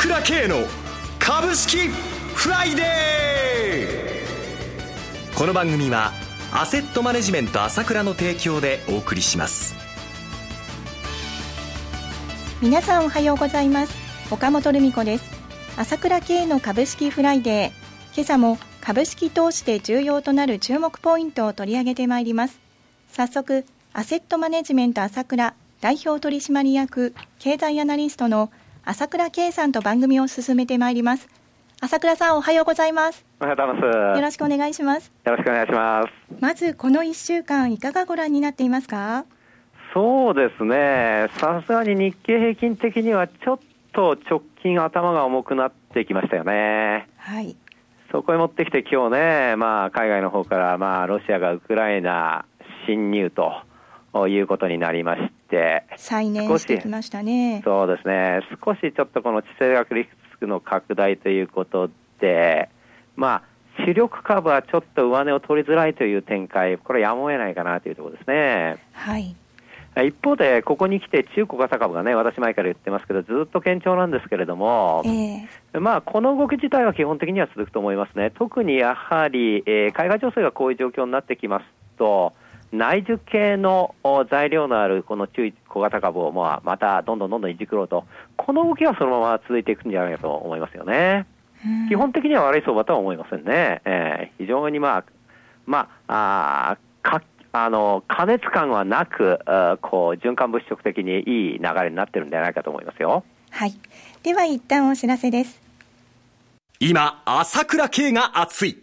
倉慶の株式フライデー。この番組はアセットマネジメント朝倉の提供でお送りします。皆さんおはようございます。岡本留美子です。朝倉慶の株式フライデー。今朝も株式投資で重要となる注目ポイントを取り上げてまいります。早速アセットマネジメント朝倉代表取締役経済アナリストの朝倉圭さんと番組を進めてまいります。朝倉さんおはようございます。おはようございます。よろしくお願いします。よろしくお願いします。まずこの1週間いかがご覧になっていますか？そうですね。さすがに日経平均的にはちょっと直近頭が重くなってきましたよね。はい。そこへ持ってきて今日ね、まあ、海外の方から、まあ、ロシアがウクライナ侵入ということになりまして、再燃してきましたね。そうですね。少しちょっとこの地政学リスクの拡大ということで、まあ、主力株はちょっと上値を取りづらいという展開、これやむを得ないかなというところですね。はい。一方で、ここに来て中小型株がね、私前から言ってますけど、ずっと堅調なんですけれども、えー、まあ、この動き自体は基本的には続くと思いますね。特にやはり、えー、海外情勢がこういう状況になってきますと、内需系の材料のあるこの中小型株をまあまたどんどんどんどんいじくろうと、この動きはそのまま続いていくんじゃないかと思いますよね。基本的には悪い相場とは思いませんね。えー、非常にまあ、まあ、あかあの過熱感はなくこう循環物色的にいい流れになってるんじゃないかと思いますよ。はい。では一旦お知らせです。今、朝倉慶が熱い。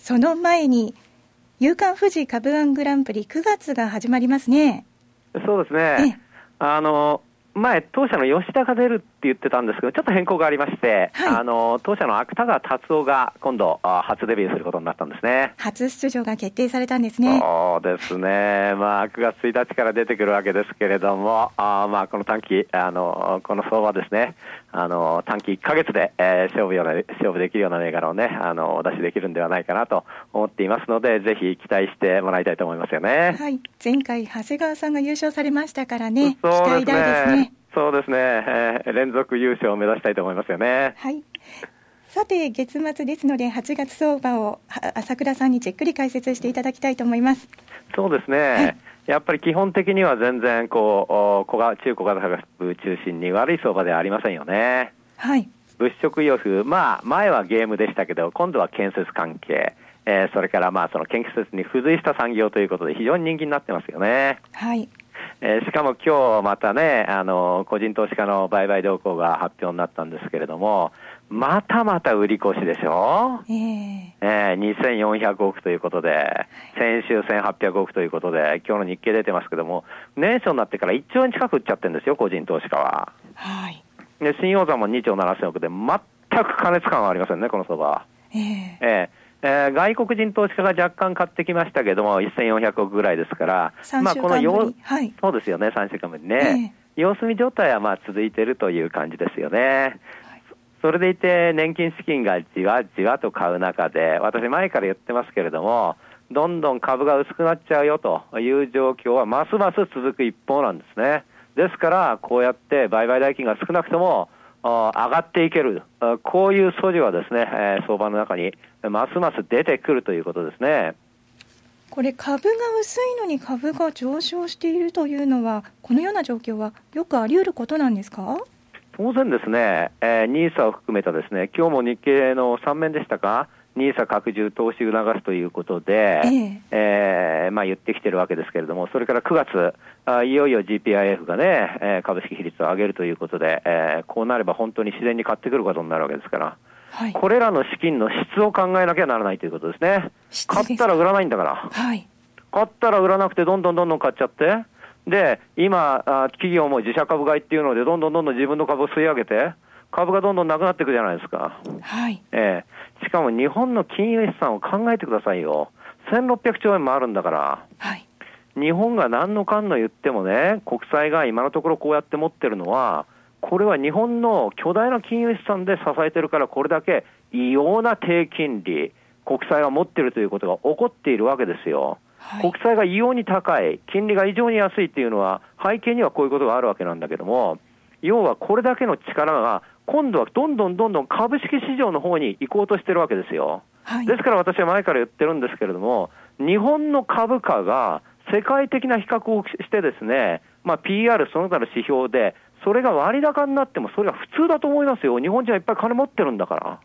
その前に、夕刊富士株ワングランプリ9月が始まりますね。そうですね。あの、前、当社の吉田が出るって言ってたんですけど、ちょっと変更がありまして、はい、あの当社の芥川達夫が今度、初デビューすることになったんですね。初出場が決定されたんですね。そうですね、まあ、9月1日から出てくるわけですけれども、あまあ、この短期、あのこの相場ですね、あの短期1か月で、えー、勝負ような勝負できるような銘柄をね、あのお出しできるんではないかなと思っていますので、ぜひ期待してもらいたいと思いますよね。はい、前回、長谷川さんが優勝されましたからね、期待大ですね。そうですね、えー、連続優勝を目指したいと思いますよね。はい。さて、月末ですので、8月相場を朝倉さんにじっくり解説していただきたいと思います。そうですね。はい、やっぱり基本的には全然こう小が中小型株中心に悪い相場ではありませんよね。はい。物色予測、まあ前はゲームでしたけど、今度は建設関係。えー、それからまあその建設に付随した産業ということで非常に人気になってますよね。はい。えー、しかも今日またね、あの、個人投資家の売買動向が発表になったんですけれども、またまた売り越しでしょ？えー、えー、2400億ということで、先週1800億ということで、今日の日経出てますけども、年初になってから1兆円近く売っちゃってるんですよ、個人投資家は。はい。で、新大山も2兆7000億で、全く過熱感はありませんね、この相場。えー、えーえー、外国人投資家が若干買ってきましたけども、1400億ぐらいですから、まあ、この様、はい、そうですよね、3週間ぶりね、えー、様子見状態はまあ続いているという感じですよね。それでいて、年金資金がじわじわと買う中で、私、前から言ってますけれども、どんどん株が薄くなっちゃうよという状況は、ますます続く一方なんですね。ですから、こうやって売買代金が少なくとも、上がっていける、こういう素地はですね、えー、相場の中にますます出てくるということですね。これ、株が薄いのに株が上昇しているというのは、このような状況はよくあり得ることなんですか？当然ですね、えー、ニーサを含めたですね、今日も日経の3面でしたか、ニーサ拡充投資促すということで、えー、えー、まあ、言ってきてるわけですけれども、それから9月、あいよいよ GPIF がね、えー、株式比率を上げるということで、えー、こうなれば本当に自然に買ってくることになるわけですから、はい、これらの資金の質を考えなきゃならないということですね。買ったら売らないんだから。はい、買ったら売らなくて、どんどんどんどん買っちゃって、で、今、企業も自社株買いっていうので、どんどんどんどん自分の株を吸い上げて、株がどんどんなくなっていくじゃないですか。はい。ええー、しかも日本の金融資産を考えてくださいよ。1600兆円もあるんだから。はい。日本が何のかんの言ってもね、国債が今のところこうやって持ってるのは、これは日本の巨大な金融資産で支えてるから、これだけ異様な低金利、国債が持ってるということが起こっているわけですよ。はい、国債が異様に高い、金利が異常に安いっていうのは、背景にはこういうことがあるわけなんだけども、要はこれだけの力が、今度はどんどんどんどん株式市場の方に行こうとしてるわけですよ。はい、ですから私は前から言ってるんですけれども、日本の株価が世界的な比較をしてですね、まあ、PR その他の指標で、それが割高になっても、それが普通だと思いますよ。日本人はいっぱい金持ってるんだから。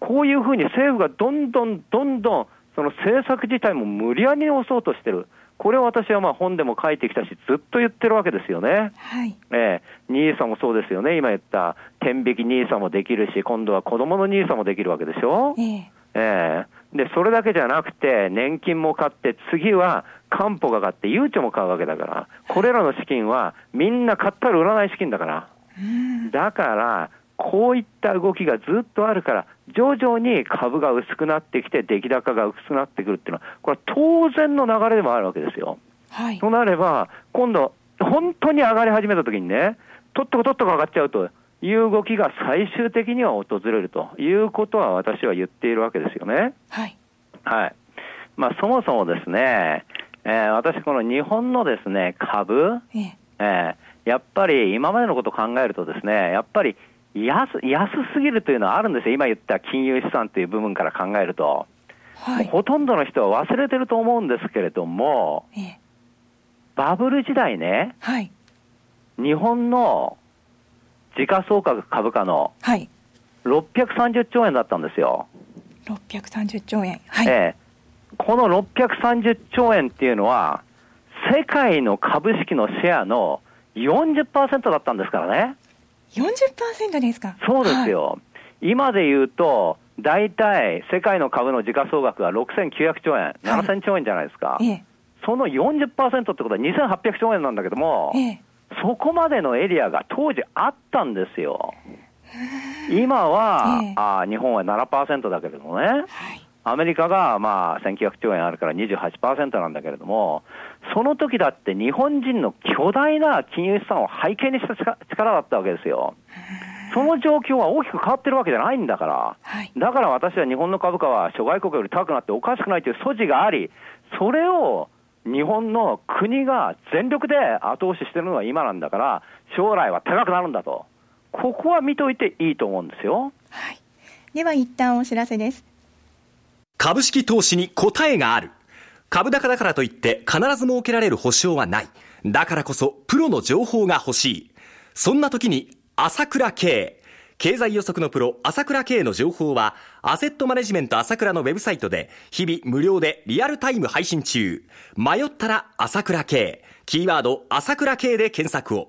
こういうふうに政府がどんどんどんどん、その政策自体も無理やりに押そうとしてる。これを私はまあ本でも書いてきたし、ずっと言ってるわけですよね。はい。ええー、ニーサもそうですよね。今言った天引きニーサもできるし、今度は子供のニーサもできるわけでしょ？えええー、で、それだけじゃなくて、年金も買って、次は担保が買って、ゆうちょも買うわけだから、これらの資金はみんな買ったら売らない資金だから。だから、こういった動きがずっとあるから、徐々に株が薄くなってきて、出来高が薄くなってくるっていうのは、これは当然の流れでもあるわけですよ。はい、となれば、今度、本当に上がり始めたときにね、とっとことっとこ上がっちゃうという動きが最終的には訪れるということは私は言っているわけですよね。はい。はい。まあ、そもそもですね、えー、私、この日本のですね、株、えええー、やっぱり今までのことを考えるとですね、やっぱり安安すぎるというのはあるんですよ、今言った金融資産という部分から考えると。はい、ほとんどの人は忘れてると思うんですけれども、ええ、バブル時代ね、はい、日本の時価総額株価の630兆円だったんですよ。630兆円、はい。ええ、この630兆円っていうのは、世界の株式のシェアの40%だったんですからね。40%ですか？そうですよ、はい、今で言うと、大体世界の株の時価総額は6900兆円、7000兆円じゃないですか、ええ、その40%ってことは2800兆円なんだけども、え、そこまでのエリアが当時あったんですよ。今は、あ日本は7%だけれどもね、はいアメリカがまあ1900兆円あるから28%なんだけれども、その時だって日本人の巨大な金融資産を背景にした力だったわけですよ。その状況は大きく変わってるわけじゃないんだから、はい、だから私は日本の株価は諸外国より高くなっておかしくないという素地があり、それを日本の国が全力で後押ししてるのは今なんだから、将来は高くなるんだと、ここは見といていいと思うんですよ。はい、では一旦お知らせです。株式投資に答えがある。株高だからといって必ず設けられる保証はない。だからこそプロの情報が欲しい。そんな時に朝倉慶。経済予測のプロ、朝倉慶の情報は、アセットマネジメント朝倉のウェブサイトで、日々無料でリアルタイム配信中。迷ったら朝倉慶。キーワード朝倉慶で検索を。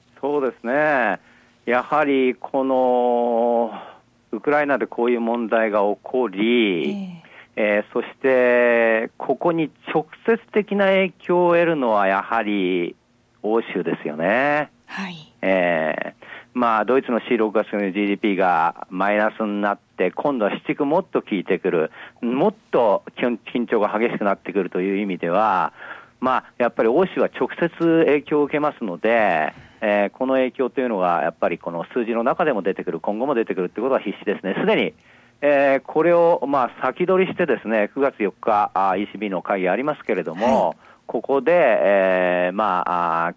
そうですね、やはりこのウクライナでこういう問題が起こり、えー、えー、そしてここに直接的な影響を得るのはやはり欧州ですよね。はい。えー、まあ、ドイツの C6 月の GDP がマイナスになって、今度は市区もっと効いてくる、もっと緊張が激しくなってくるという意味では、まあ、やっぱり欧州は直接影響を受けますので、えー、この影響というのは、やっぱりこの数字の中でも出てくる、今後も出てくるということは必至ですね。すでにえー、これをまあ先取りしてですね、9月4日、あ ECB の会議ありますけれども、はい、ここで、えー、まあ、あ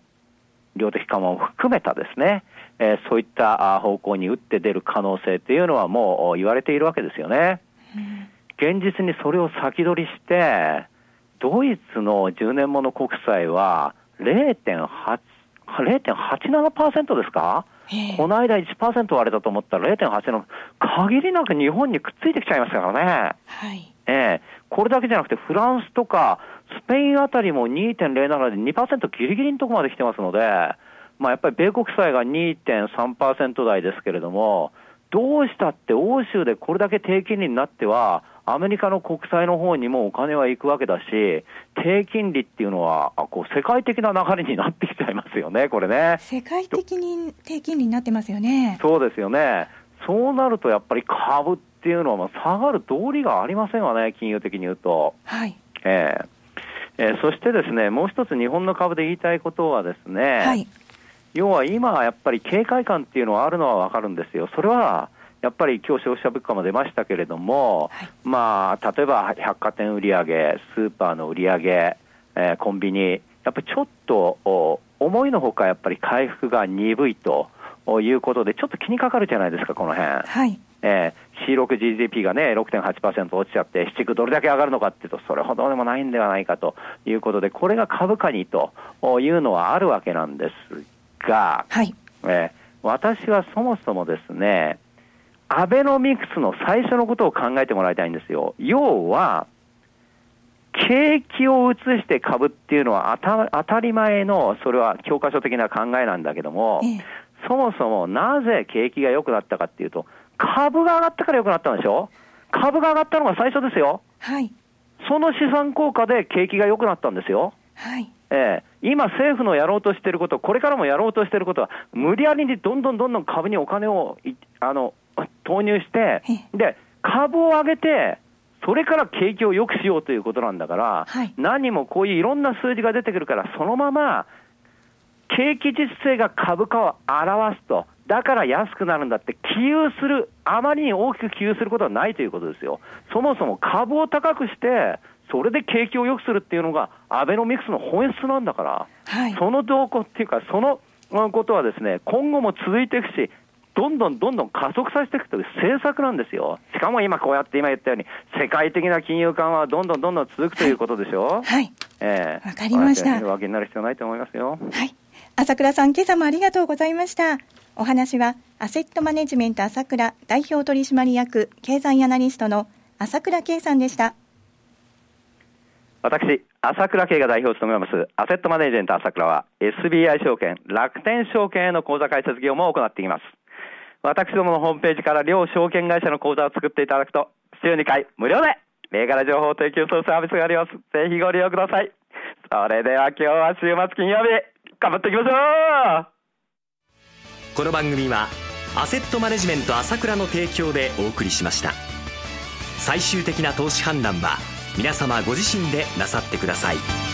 量的緩和を含めたですね、えー、そういった方向に打って出る可能性というのはもう言われているわけですよね。現実にそれを先取りして、ドイツの10年もの国債は0.8 0.87%ですか？この間1%割れたと思ったら0.8の限りなく日本にくっついてきちゃいますからね。はい。ええこれだけじゃなくてフランスとかスペインあたりも2.07で2%ギリギリのところまで来てますので、まあ、やっぱり米国債が2.3%台ですけれども、どうしたって欧州でこれだけ低金利になっては、アメリカの国債の方にもお金は行くわけだし、低金利っていうのは、こう世界的な流れになってきちゃいますよね、これね。世界的に低金利になってますよね。そうですよね。そうなるとやっぱり株っていうのは下がる道理がありませんわね、金融的に言うと。はい。えーえー、そしてですね、もう一つ日本の株で言いたいことはですね、はい、要は今やっぱり警戒感っていうのはあるのはわかるんですよ。それはやっぱり今日消費者物価も出ましたけれども、はい、まあ、例えば百貨店売上、スーパーの売上、えー、コンビニ、やっぱりちょっと思いのほかやっぱり回復が鈍いということで、ちょっと気にかかるじゃないですか、この辺。はい。えー、C6GDP がね、6.8%落ちちゃって、7区どれだけ上がるのかっていうと、それほどでもないんではないかということで、これが株価にというのはあるわけなんですが、はい、えー、私はそもそもですね、アベノミクスの最初のことを考えてもらいたいんですよ。要は、景気を移して株っていうのは当たり前の、それは教科書的な考えなんだけども、ええ、そもそもなぜ景気が良くなったかっていうと、株が上がったから良くなったんでしょ？株が上がったのが最初ですよ。はい。その資産効果で景気が良くなったんですよ。はい。ええ今、政府のやろうとしていること、これからもやろうとしていることは、無理やりにどんどんどんどん株にお金をあの投入して、で、株を上げて、それから景気を良くしようということなんだから、はい、何もこういういろんな数字が出てくるから、そのまま景気実勢が株価を表すと、だから安くなるんだって、起遊する、あまりに大きく起遊することはないということですよ。そもそも株を高くして、それで景気を良くするっていうのが、アベノミクスの本質なんだから、はい、その動向っていうか、そのことはですね、今後も続いていくし、どんどんどんどん加速させていくという政策なんですよ。しかも今こうやって今言ったように、世界的な金融緩和はどんどんどんどん続くということでしょはい。ええー。わかりました。わけになる必要ないと思いますよ。はい。朝倉さん、今朝もありがとうございました。お話は、アセットマネジメント朝倉代表取締役経済アナリストの朝倉圭さんでした。私、朝倉慶が代表を務めます、アセットマネジメント朝倉は、SBI 証券、楽天証券への口座開設業務を行っています。私どものホームページから両証券会社の口座を作っていただくと、週2回無料で銘柄情報提供するサービスがあります。ぜひご利用ください。それでは今日は週末金曜日、頑張っていきましょうこの番組は、アセットマネジメント朝倉の提供でお送りしました。最終的な投資判断は、皆様ご自身でなさってください。